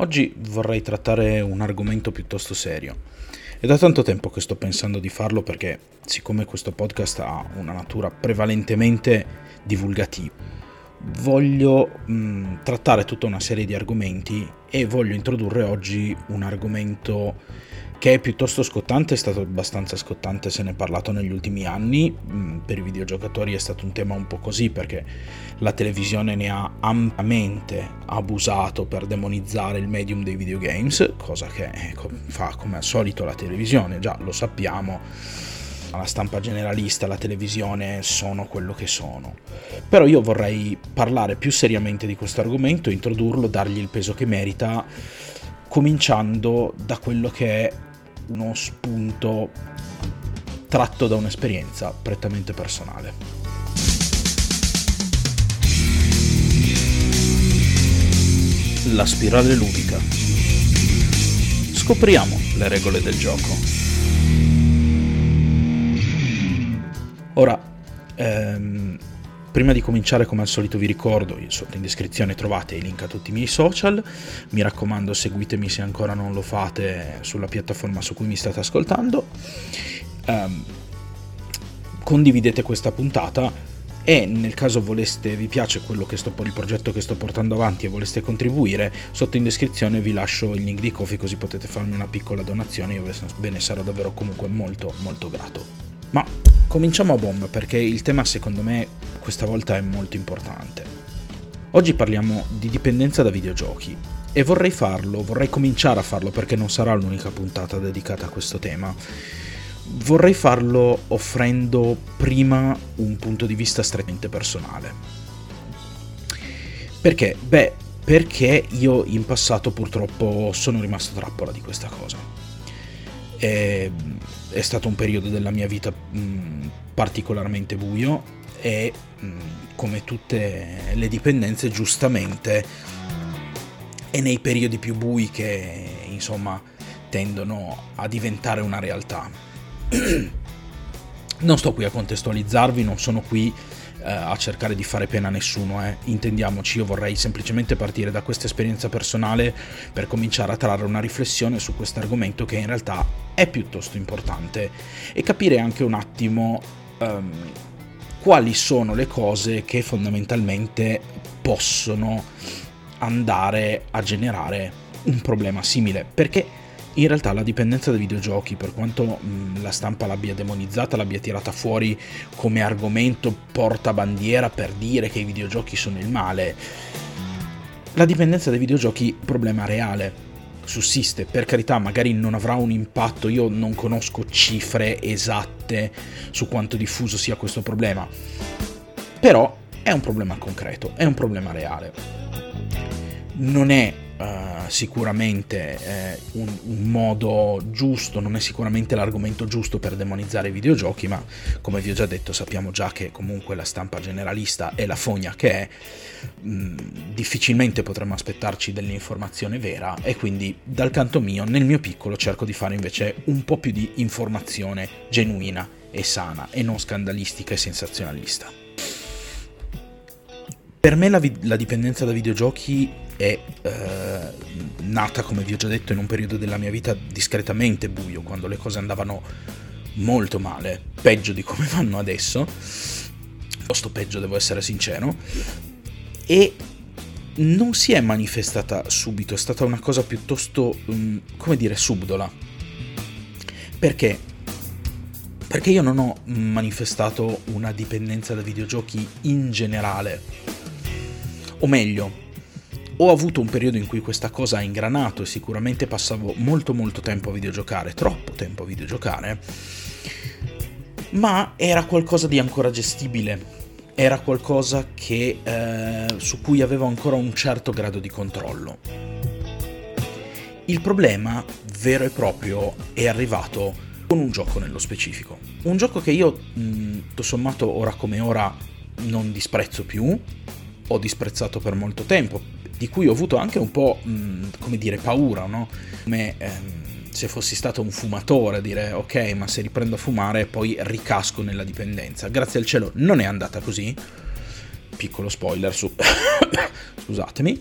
Oggi vorrei trattare un argomento piuttosto serio. È da tanto tempo che sto pensando di farlo perché, siccome questo podcast ha una natura prevalentemente divulgativa, voglio mh, trattare tutta una serie di argomenti e voglio introdurre oggi un argomento che è piuttosto scottante, è stato abbastanza scottante, se ne è parlato negli ultimi anni, mm, per i videogiocatori è stato un tema un po' così perché la televisione ne ha ampiamente abusato per demonizzare il medium dei videogames, cosa che ecco, fa come al solito la televisione, già lo sappiamo, la stampa generalista, la televisione sono quello che sono. Però io vorrei parlare più seriamente di questo argomento, introdurlo, dargli il peso che merita cominciando da quello che è uno spunto tratto da un'esperienza prettamente personale. La spirale ludica. Scopriamo le regole del gioco. Ora, ehm, Prima di cominciare, come al solito, vi ricordo, sotto in descrizione trovate i link a tutti i miei social. Mi raccomando, seguitemi se ancora non lo fate sulla piattaforma su cui mi state ascoltando. Um, condividete questa puntata e nel caso voleste, vi piace quello che sto, il progetto che sto portando avanti e voleste contribuire, sotto in descrizione vi lascio il link di Kofi così potete farmi una piccola donazione, io ve ne sarò davvero comunque molto molto grato. Ma cominciamo a bomba perché il tema secondo me questa volta è molto importante. Oggi parliamo di dipendenza da videogiochi e vorrei farlo, vorrei cominciare a farlo perché non sarà l'unica puntata dedicata a questo tema. Vorrei farlo offrendo prima un punto di vista strettamente personale. Perché? Beh, perché io in passato purtroppo sono rimasto trappola di questa cosa. È, è stato un periodo della mia vita mh, particolarmente buio e mm, come tutte le dipendenze giustamente è nei periodi più bui che insomma tendono a diventare una realtà. Non sto qui a contestualizzarvi, non sono qui eh, a cercare di fare pena a nessuno, eh. intendiamoci, io vorrei semplicemente partire da questa esperienza personale per cominciare a trarre una riflessione su questo argomento che in realtà è piuttosto importante e capire anche un attimo um, quali sono le cose che fondamentalmente possono andare a generare un problema simile. Perché in realtà la dipendenza dai videogiochi, per quanto mh, la stampa l'abbia demonizzata, l'abbia tirata fuori come argomento porta bandiera per dire che i videogiochi sono il male, la dipendenza dai videogiochi è un problema reale sussiste, per carità magari non avrà un impatto, io non conosco cifre esatte su quanto diffuso sia questo problema, però è un problema concreto, è un problema reale. Non è uh, sicuramente eh, un, un, modo giusto, non è sicuramente l'argomento giusto per demonizzare i videogiochi, ma come vi ho già detto sappiamo già che comunque la stampa generalista è la fogna che è, mh, mm, difficilmente potremmo aspettarci dell'informazione vera e quindi dal canto mio, nel mio piccolo, cerco di fare invece un po' più di informazione genuina e sana e non scandalistica e sensazionalista. Per me la, vi- la dipendenza da videogiochi è eh, nata, come vi ho già detto, in un periodo della mia vita discretamente buio, quando le cose andavano molto male, peggio di come vanno adesso, o sto peggio devo essere sincero, e non si è manifestata subito, è stata una cosa piuttosto, um, come dire, subdola. Perché? Perché io non ho manifestato una dipendenza da videogiochi in generale. O meglio, ho avuto un periodo in cui questa cosa ha ingranato e sicuramente passavo molto molto tempo a videgiocare, troppo tempo a videgiocare, ma era qualcosa di ancora gestibile, era qualcosa che, eh, su cui avevo ancora un certo grado di controllo. Il problema vero e proprio è arrivato con un gioco nello specifico. Un gioco che io, tutto sommato, ora come ora non disprezzo più, ho disprezzato per molto tempo, di cui ho avuto anche un po', mh, come dire, paura, no? Come ehm, se fossi stato un fumatore, dire ok, ma se riprendo a fumare poi ricasco nella dipendenza. Grazie al cielo non è andata così. Piccolo spoiler su... scusatemi.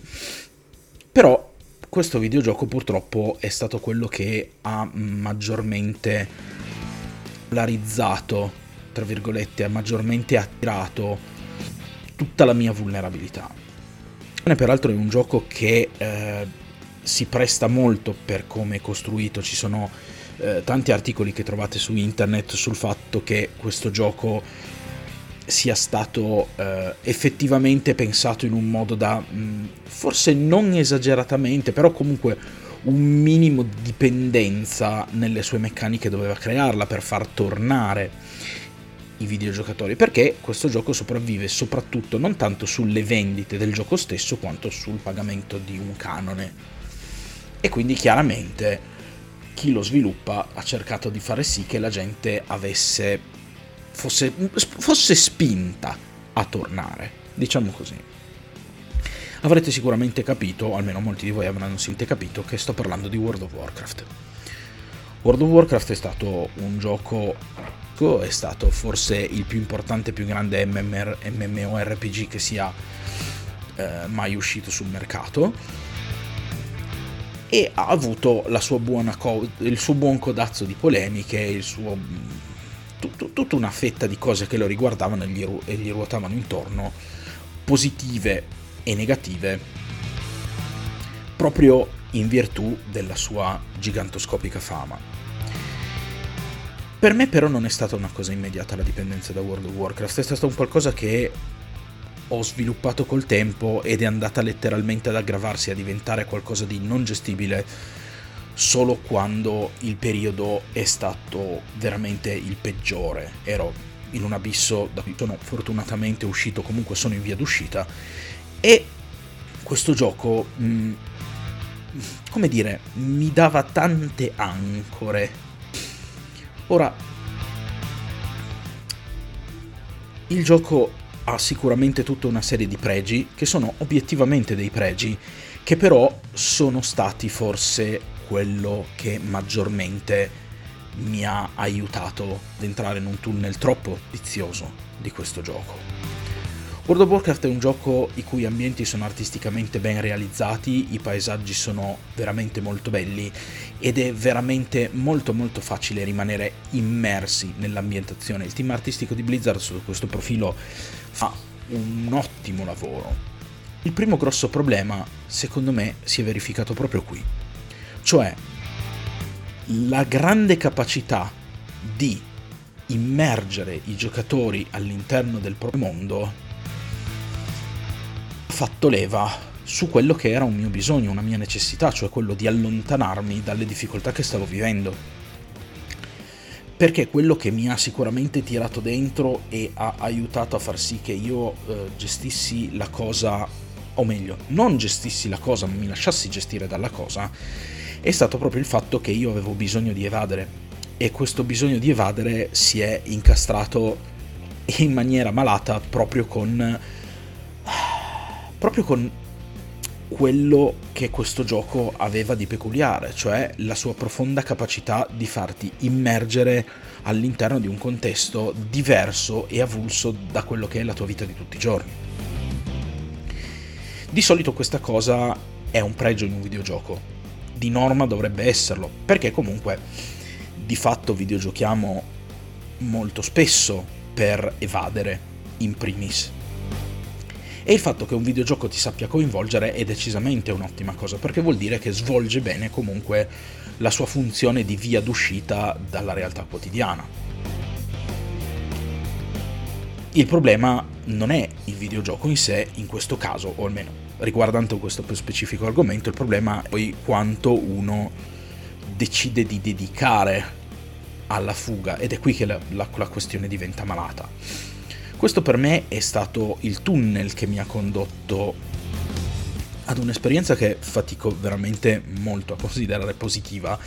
Però questo videogioco purtroppo è stato quello che ha maggiormente polarizzato, tra virgolette, ha maggiormente attirato tutta la mia vulnerabilità. Peraltro è un gioco che eh, si presta molto per come è costruito, ci sono eh, tanti articoli che trovate su internet sul fatto che questo gioco sia stato eh, effettivamente pensato in un modo da, mh, mm, forse non esageratamente, però comunque un minimo di dipendenza nelle sue meccaniche doveva crearla per far tornare i videogiocatori, perché questo gioco sopravvive soprattutto non tanto sulle vendite del gioco stesso quanto sul pagamento di un canone. E quindi chiaramente chi lo sviluppa ha cercato di fare sì che la gente avesse fosse, fosse spinta a tornare, diciamo così. Avrete sicuramente capito, almeno molti di voi avranno sicuramente capito, che sto parlando di World of Warcraft. World of Warcraft è stato un gioco, è stato forse il più importante e più grande MMORPG che sia eh, mai uscito sul mercato e ha avuto co- il suo buon codazzo di polemiche, suo tut, tutta una fetta di cose che lo riguardavano e gli, ru- e gli ruotavano intorno, positive e negative, proprio in virtù della sua gigantoscopica fama. Per me però non è stata una cosa immediata la dipendenza da World of Warcraft, è stato un qualcosa che ho sviluppato col tempo ed è andata letteralmente ad aggravarsi, a diventare qualcosa di non gestibile solo quando il periodo è stato veramente il peggiore. Ero in un abisso da cui sono fortunatamente uscito, comunque sono in via d'uscita e questo gioco, mh, mm, come dire, mi dava tante ancore. Ora, il gioco ha sicuramente tutta una serie di pregi che sono obiettivamente dei pregi, che però sono stati forse quello che maggiormente mi ha aiutato ad entrare in un tunnel troppo vizioso di questo gioco. World of Warcraft è un gioco i cui ambienti sono artisticamente ben realizzati, i paesaggi sono veramente molto belli ed è veramente molto molto facile rimanere immersi nell'ambientazione. Il team artistico di Blizzard su questo profilo fa un ottimo lavoro. Il primo grosso problema, secondo me, si è verificato proprio qui cioè la grande capacità di immergere i giocatori all'interno del proprio mondo fatto leva su quello che era un mio bisogno, una mia necessità, cioè quello di allontanarmi dalle difficoltà che stavo vivendo. Perché quello che mi ha sicuramente tirato dentro e ha aiutato a far sì che io eh, gestissi la cosa, o meglio, non gestissi la cosa, ma mi lasciassi gestire dalla cosa, è stato proprio il fatto che io avevo bisogno di evadere e questo bisogno di evadere si è incastrato in maniera malata proprio con proprio con quello che questo gioco aveva di peculiare, cioè la sua profonda capacità di farti immergere all'interno di un contesto diverso e avulso da quello che è la tua vita di tutti i giorni. Di solito questa cosa è un pregio in un videogioco, di norma dovrebbe esserlo, perché comunque di fatto videogiochiamo molto spesso per evadere in primis. E il fatto che un videogioco ti sappia coinvolgere è decisamente un'ottima cosa, perché vuol dire che svolge bene comunque la sua funzione di via d'uscita dalla realtà quotidiana. Il problema non è il videogioco in sé, in questo caso, o almeno riguardante questo specifico argomento, il problema è poi quanto uno decide di dedicare alla fuga ed è qui che la, la, la questione diventa malata. Questo per me è stato il tunnel che mi ha condotto ad un'esperienza che fatico veramente molto a considerare positiva,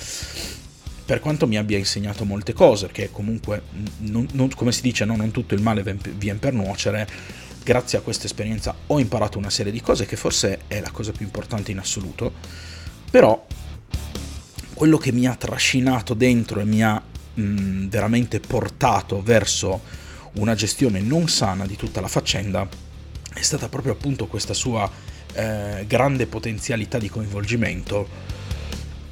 per quanto mi abbia insegnato molte cose, perché comunque, non, non, come si dice, no, non tutto il male viene per nuocere, grazie a questa esperienza ho imparato una serie di cose che forse è la cosa più importante in assoluto, però quello che mi ha trascinato dentro e mi ha mh, veramente portato verso una gestione non sana di tutta la faccenda è stata proprio appunto questa sua eh, grande potenzialità di coinvolgimento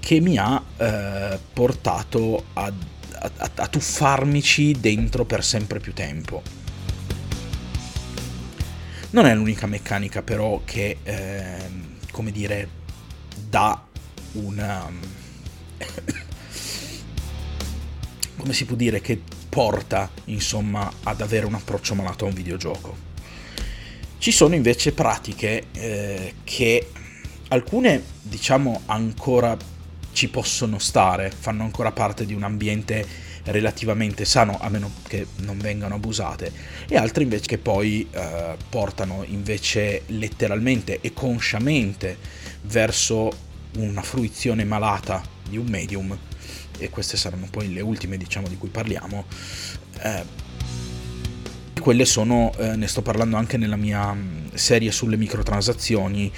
che mi ha eh, portato a, a, a tuffarmici dentro per sempre più tempo. Non è l'unica meccanica però che, eh, come dire, dà una... come si può dire, che porta insomma ad avere un approccio malato a un videogioco. Ci sono invece pratiche eh, che alcune diciamo ancora ci possono stare, fanno ancora parte di un ambiente relativamente sano, a meno che non vengano abusate, e altre invece che poi eh, portano invece letteralmente e consciamente verso una fruizione malata di un medium, e queste saranno poi le ultime diciamo di cui parliamo. Eh, quelle sono, eh, ne sto parlando anche nella mia mm, serie sulle microtransazioni,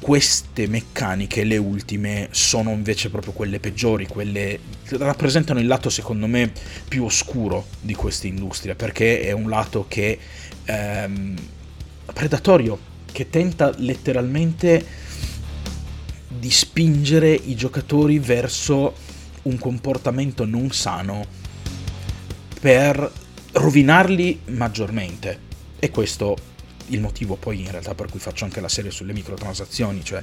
queste meccaniche, le ultime, sono invece proprio quelle peggiori, quelle rappresentano il lato secondo me più oscuro di questa industria, perché è un lato che ehm, predatorio, che tenta letteralmente di spingere i giocatori verso un comportamento non sano per rovinarli maggiormente. E questo il motivo poi in realtà per cui faccio anche la serie sulle microtransazioni, cioè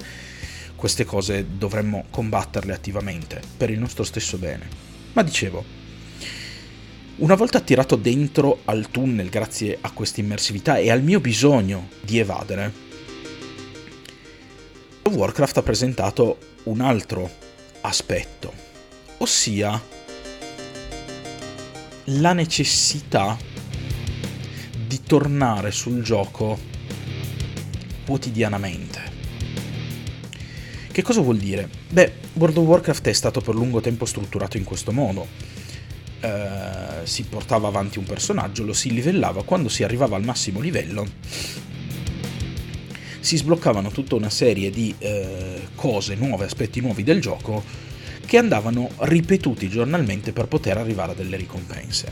queste cose dovremmo combatterle attivamente per il nostro stesso bene. Ma dicevo, una volta attirato dentro al tunnel grazie a questa immersività e al mio bisogno di evadere, Warcraft ha presentato un altro aspetto, ossia la necessità di tornare sul gioco quotidianamente. Che cosa vuol dire? Beh, World of Warcraft è stato per lungo tempo strutturato in questo modo. Uh, si portava avanti un personaggio, lo si livellava, quando si arrivava al massimo livello si sbloccavano tutta una serie di uh, cose nuove, aspetti nuovi del gioco che andavano ripetuti giornalmente per poter arrivare a delle ricompense.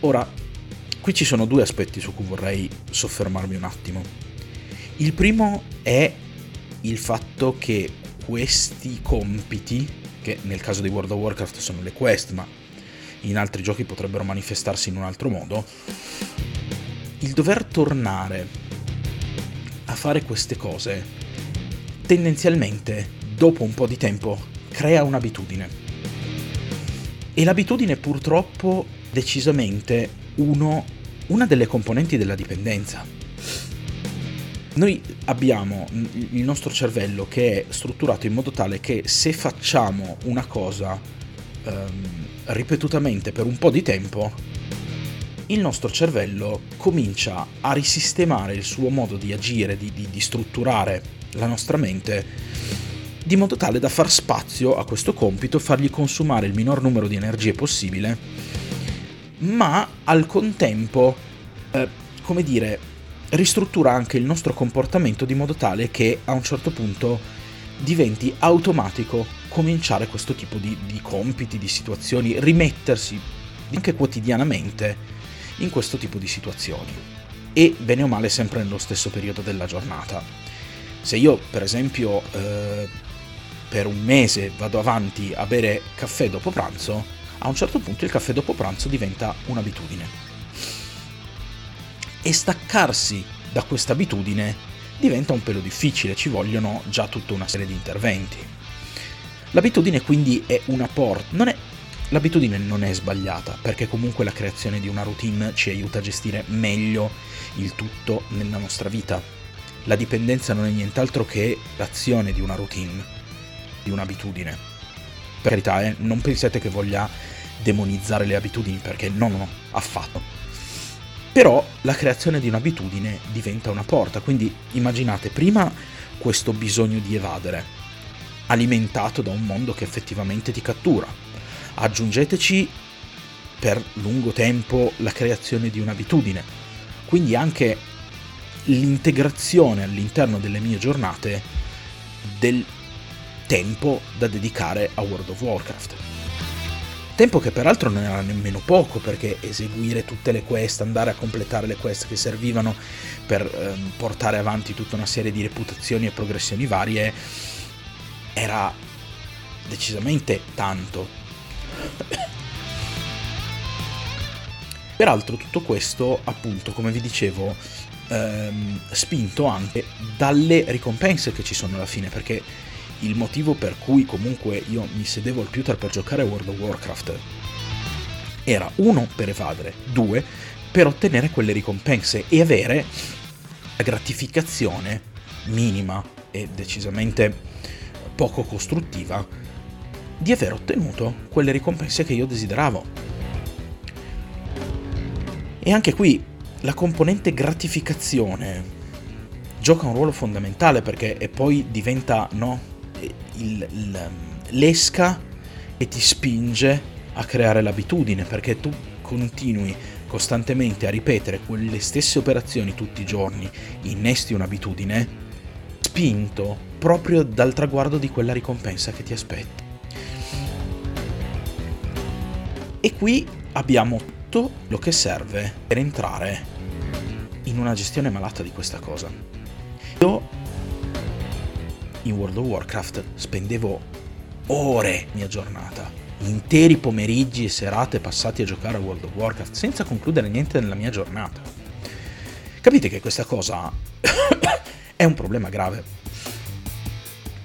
Ora, qui ci sono due aspetti su cui vorrei soffermarmi un attimo. Il primo è il fatto che questi compiti, che nel caso di World of Warcraft sono le quest, ma in altri giochi potrebbero manifestarsi in un altro modo, il dover tornare a fare queste cose tendenzialmente dopo un po' di tempo crea un'abitudine. E l'abitudine purtroppo decisamente uno, una delle componenti della dipendenza. Noi abbiamo il nostro cervello che è strutturato in modo tale che se facciamo una cosa ehm, ripetutamente per un po' di tempo, il nostro cervello comincia a risistemare il suo modo di agire, di, di, di strutturare la nostra mente di modo tale da far spazio a questo compito, fargli consumare il minor numero di energie possibile, ma al contempo, eh, come dire, ristruttura anche il nostro comportamento di modo tale che a un certo punto diventi automatico cominciare questo tipo di, di compiti, di situazioni, rimettersi anche quotidianamente in questo tipo di situazioni. E bene o male sempre nello stesso periodo della giornata. Se io, per esempio, eh, per un mese vado avanti a bere caffè dopo pranzo, a un certo punto il caffè dopo pranzo diventa un'abitudine. E staccarsi da questa abitudine diventa un pelo difficile, ci vogliono già tutta una serie di interventi. L'abitudine quindi è una porta, non è L'abitudine non è sbagliata, perché comunque la creazione di una routine ci aiuta a gestire meglio il tutto nella nostra vita. La dipendenza non è nient'altro che l'azione di una routine di un'abitudine. Per carità, eh, non pensate che voglia demonizzare le abitudini, perché no, no, affatto. Però la creazione di un'abitudine diventa una porta, quindi immaginate prima questo bisogno di evadere, alimentato da un mondo che effettivamente ti cattura. Aggiungeteci per lungo tempo la creazione di un'abitudine, quindi anche l'integrazione all'interno delle mie giornate del tempo da dedicare a World of Warcraft. Tempo che peraltro non era nemmeno poco perché eseguire tutte le quest, andare a completare le quest che servivano per ehm, portare avanti tutta una serie di reputazioni e progressioni varie era decisamente tanto. Peraltro tutto questo, appunto, come vi dicevo, ehm, spinto anche dalle ricompense che ci sono alla fine, perché il motivo per cui comunque io mi sedevo al computer per giocare a World of Warcraft era uno per evadere, due per ottenere quelle ricompense e avere la gratificazione minima e decisamente poco costruttiva di aver ottenuto quelle ricompense che io desideravo. E anche qui la componente gratificazione gioca un ruolo fondamentale perché e poi diventa no, il, il, l'esca e ti spinge a creare l'abitudine perché tu continui costantemente a ripetere quelle stesse operazioni tutti i giorni, innesti un'abitudine, spinto proprio dal traguardo di quella ricompensa che ti aspetta. E qui abbiamo tutto lo che serve per entrare in una gestione malata di questa cosa. Io in World of Warcraft spendevo ore mia giornata, interi pomeriggi e serate passati a giocare a World of Warcraft senza concludere niente nella mia giornata. Capite che questa cosa è un problema grave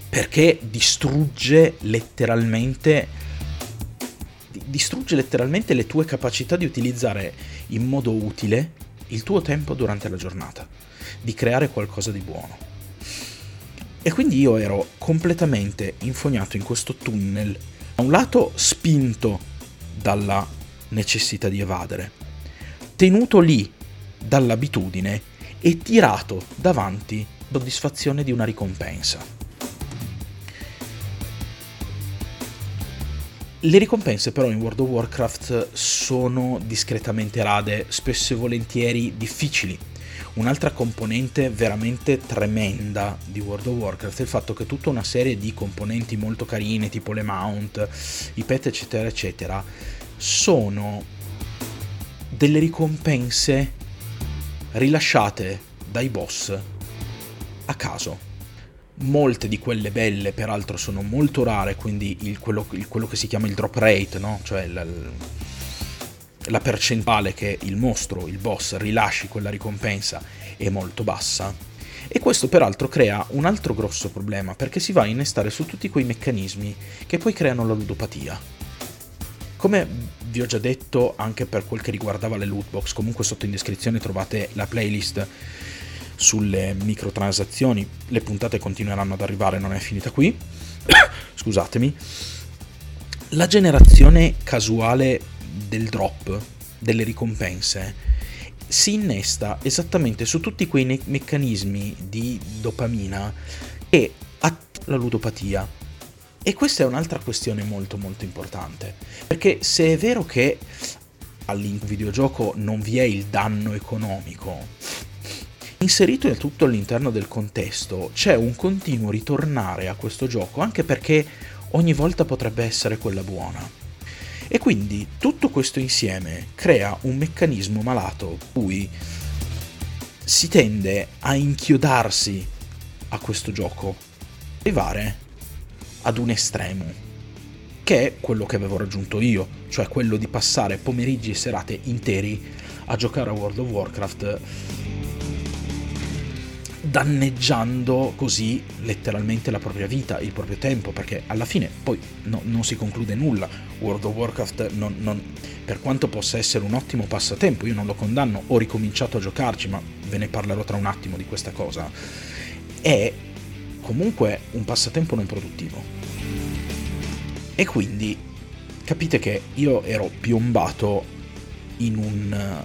perché distrugge letteralmente distrugge letteralmente le tue capacità di utilizzare in modo utile il tuo tempo durante la giornata, di creare qualcosa di buono. E quindi io ero completamente infognato in questo tunnel, da un lato spinto dalla necessità di evadere, tenuto lì dall'abitudine e tirato davanti soddisfazione di una ricompensa. Le ricompense però in World of Warcraft sono discretamente rade, spesso e volentieri difficili Un'altra componente veramente tremenda di World of Warcraft è il fatto che tutta una serie di componenti molto carine, tipo le mount, i pet, eccetera, eccetera, sono delle ricompense rilasciate dai boss a caso. Molte di quelle belle, peraltro, sono molto rare, quindi il, quello, il, quello, che si chiama il drop rate, no? cioè il, la percentuale che il mostro, il boss, rilasci quella ricompensa è molto bassa. E questo peraltro crea un altro grosso problema perché si va a innestare su tutti quei meccanismi che poi creano la ludopatia. Come vi ho già detto anche per quel che riguardava le lootbox, comunque sotto in descrizione trovate la playlist sulle microtransazioni, le puntate continueranno ad arrivare, non è finita qui. Scusatemi. La generazione casuale del drop, delle ricompense, si innesta esattamente su tutti quei ne- meccanismi di dopamina che attiva la ludopatia. E questa è un'altra questione molto molto importante, perché se è vero che all'videogioco non vi è il danno economico, inserito il tutto all'interno del contesto c'è un continuo ritornare a questo gioco, anche perché ogni volta potrebbe essere quella buona. E quindi tutto questo insieme crea un meccanismo malato cui si tende a inchiodarsi a questo gioco, arrivare ad un estremo, che è quello che avevo raggiunto io, cioè quello di passare pomeriggi e serate interi a giocare a World of Warcraft danneggiando così letteralmente la propria vita, il proprio tempo, perché alla fine poi no, non si conclude nulla. World of Warcraft, non, non, per quanto possa essere un ottimo passatempo, io non lo condanno, ho ricominciato a giocarci, ma ve ne parlerò tra un attimo di questa cosa, è comunque un passatempo non produttivo. E quindi capite che io ero piombato in un,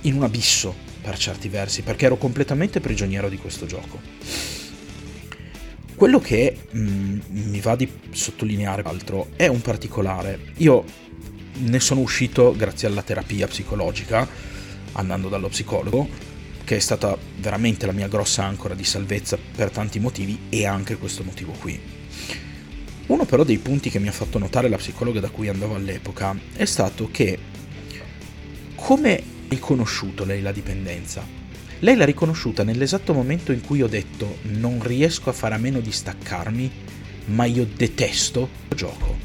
in un abisso per certi versi, perché ero completamente prigioniero di questo gioco. Quello che mh, mm, mi va di sottolineare, altro, è un particolare. Io ne sono uscito grazie alla terapia psicologica, andando dallo psicologo, che è stata veramente la mia grossa ancora di salvezza per tanti motivi e anche questo motivo qui. Uno però dei punti che mi ha fatto notare la psicologa da cui andavo all'epoca è stato che come riconosciuto lei la dipendenza? Lei l'ha riconosciuta nell'esatto momento in cui ho detto non riesco a fare a meno di staccarmi, ma io detesto il gioco.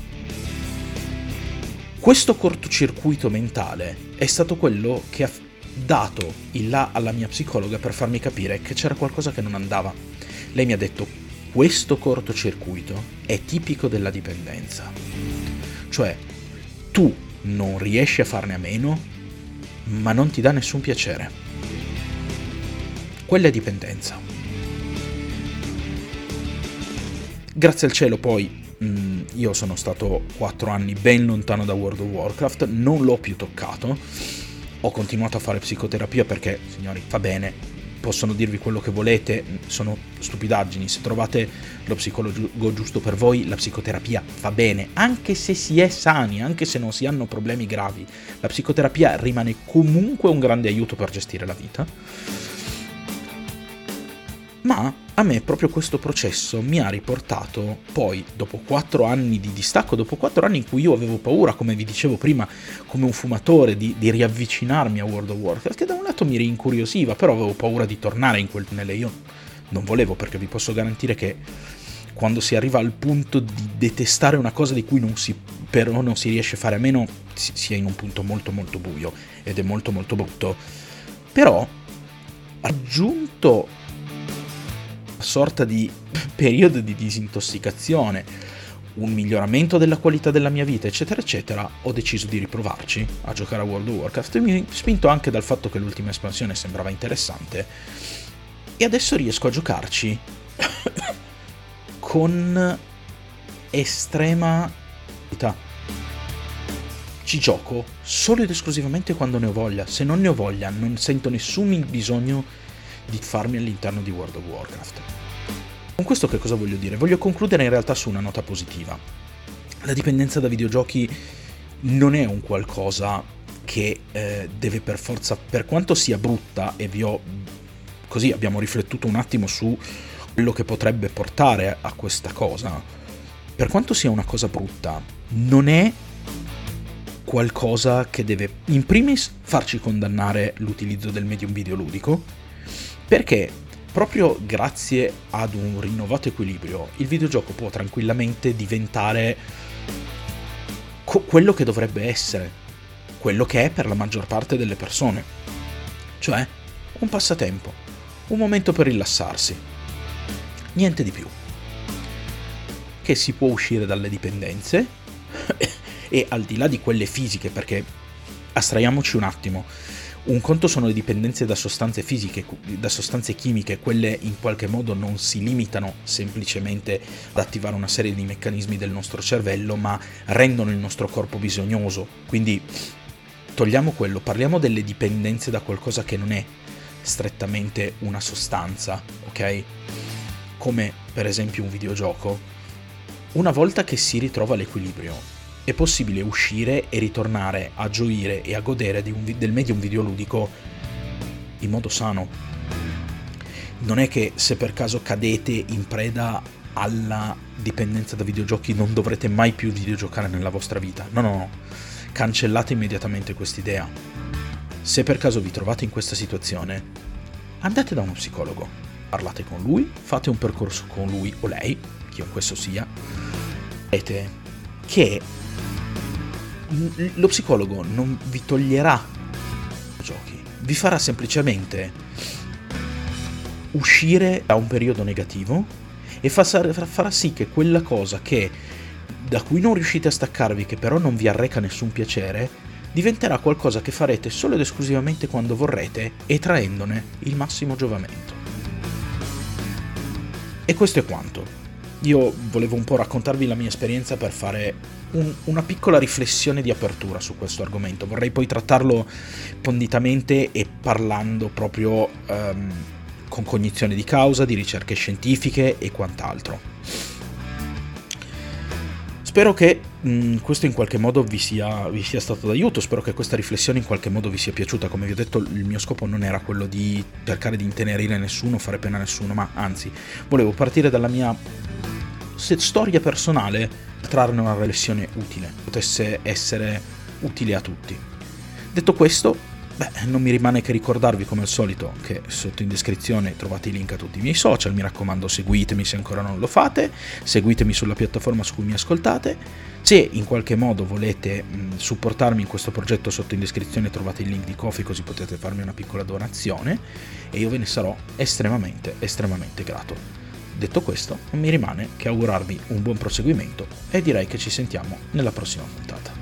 Questo cortocircuito mentale è stato quello che ha dato il là alla mia psicologa per farmi capire che c'era qualcosa che non andava. Lei mi ha detto questo cortocircuito è tipico della dipendenza. Cioè, tu non riesci a farne a meno, ma non ti dà nessun piacere. Quella è dipendenza. Grazie al cielo poi mm, io sono stato 4 anni ben lontano da World of Warcraft, non l'ho più toccato, ho continuato a fare psicoterapia perché, signori, fa bene, possono dirvi quello che volete, sono stupidaggini, se trovate lo psicologo giusto per voi, la psicoterapia va bene, anche se si è sani, anche se non si hanno problemi gravi, la psicoterapia rimane comunque un grande aiuto per gestire la vita. Ma a me proprio questo processo mi ha riportato poi, dopo quattro anni di distacco, dopo quattro anni in cui io avevo paura, come vi dicevo prima, come un fumatore, di, di riavvicinarmi a World of Warcraft, che da un lato mi rincuriosiva, però avevo paura di tornare in quel tunnel. Io non volevo, perché vi posso garantire che quando si arriva al punto di detestare una cosa di cui non si, però non si riesce a fare a meno, si è in un punto molto molto buio ed è molto molto brutto. Però, aggiunto sorta di periodo di disintossicazione, un miglioramento della qualità della mia vita, eccetera, eccetera, ho deciso di riprovarci a giocare a World of Warcraft, mi spinto anche dal fatto che l'ultima espansione sembrava interessante, e adesso riesco a giocarci con estrema. Ci gioco solo ed esclusivamente quando ne ho voglia, se non ne ho voglia non sento nessun bisogno di farmi all'interno di World of Warcraft. Con questo che cosa voglio dire? Voglio concludere in realtà su una nota positiva. La dipendenza da videogiochi non è un qualcosa che eh, deve per forza, per quanto sia brutta, e vi ho così abbiamo riflettuto un attimo su quello che potrebbe portare a questa cosa, per quanto sia una cosa brutta, non è qualcosa che deve in primis farci condannare l'utilizzo del medium videoludico perché proprio grazie ad un rinnovato equilibrio il videogioco può tranquillamente diventare co- quello che dovrebbe essere, quello che è per la maggior parte delle persone, cioè un passatempo, un momento per rilassarsi, niente di più. Che si può uscire dalle dipendenze e al di là di quelle fisiche, perché astraiamoci un attimo, un conto sono le dipendenze da sostanze fisiche, da sostanze chimiche, quelle in qualche modo non si limitano semplicemente ad attivare una serie di meccanismi del nostro cervello, ma rendono il nostro corpo bisognoso. Quindi togliamo quello, parliamo delle dipendenze da qualcosa che non è strettamente una sostanza, ok? Come per esempio un videogioco. Una volta che si ritrova l'equilibrio, è possibile uscire e ritornare a gioire e a godere un, del medium videoludico in modo sano. Non è che se per caso cadete in preda alla dipendenza da videogiochi non dovrete mai più videogiocare nella vostra vita. No, no, no. Cancellate immediatamente quest'idea. Se per caso vi trovate in questa situazione, andate da uno psicologo, parlate con lui, fate un percorso con lui o lei, chiunque esso sia, vedete che lo psicologo non vi toglierà i giochi, vi farà semplicemente uscire da un periodo negativo e farà sì che quella cosa che da cui non riuscite a staccarvi, che però non vi arreca nessun piacere, diventerà qualcosa che farete solo ed esclusivamente quando vorrete e traendone il massimo giovamento. E questo è quanto. Io volevo un po' raccontarvi la mia esperienza per fare un, una piccola riflessione di apertura su questo argomento. Vorrei poi trattarlo ponditamente e parlando proprio um, con cognizione di causa, di ricerche scientifiche e quant'altro. Spero che mh, questo in qualche modo vi sia, vi sia, stato d'aiuto, spero che questa riflessione in qualche modo vi sia piaciuta. Come vi ho detto, il mio scopo non era quello di cercare di intenerire nessuno, fare pena a nessuno, ma anzi, volevo partire dalla mia storia personale, trarne una riflessione utile, potesse essere utile a tutti. Detto questo, Beh, non mi rimane che ricordarvi come al solito che sotto in descrizione trovate i link a tutti i miei social, mi raccomando seguitemi se ancora non lo fate, seguitemi sulla piattaforma su cui mi ascoltate, se in qualche modo volete supportarmi in questo progetto sotto in descrizione trovate il link di Kofi così potete farmi una piccola donazione e io ve ne sarò estremamente estremamente grato. Detto questo, non mi rimane che augurarvi un buon proseguimento e direi che ci sentiamo nella prossima puntata.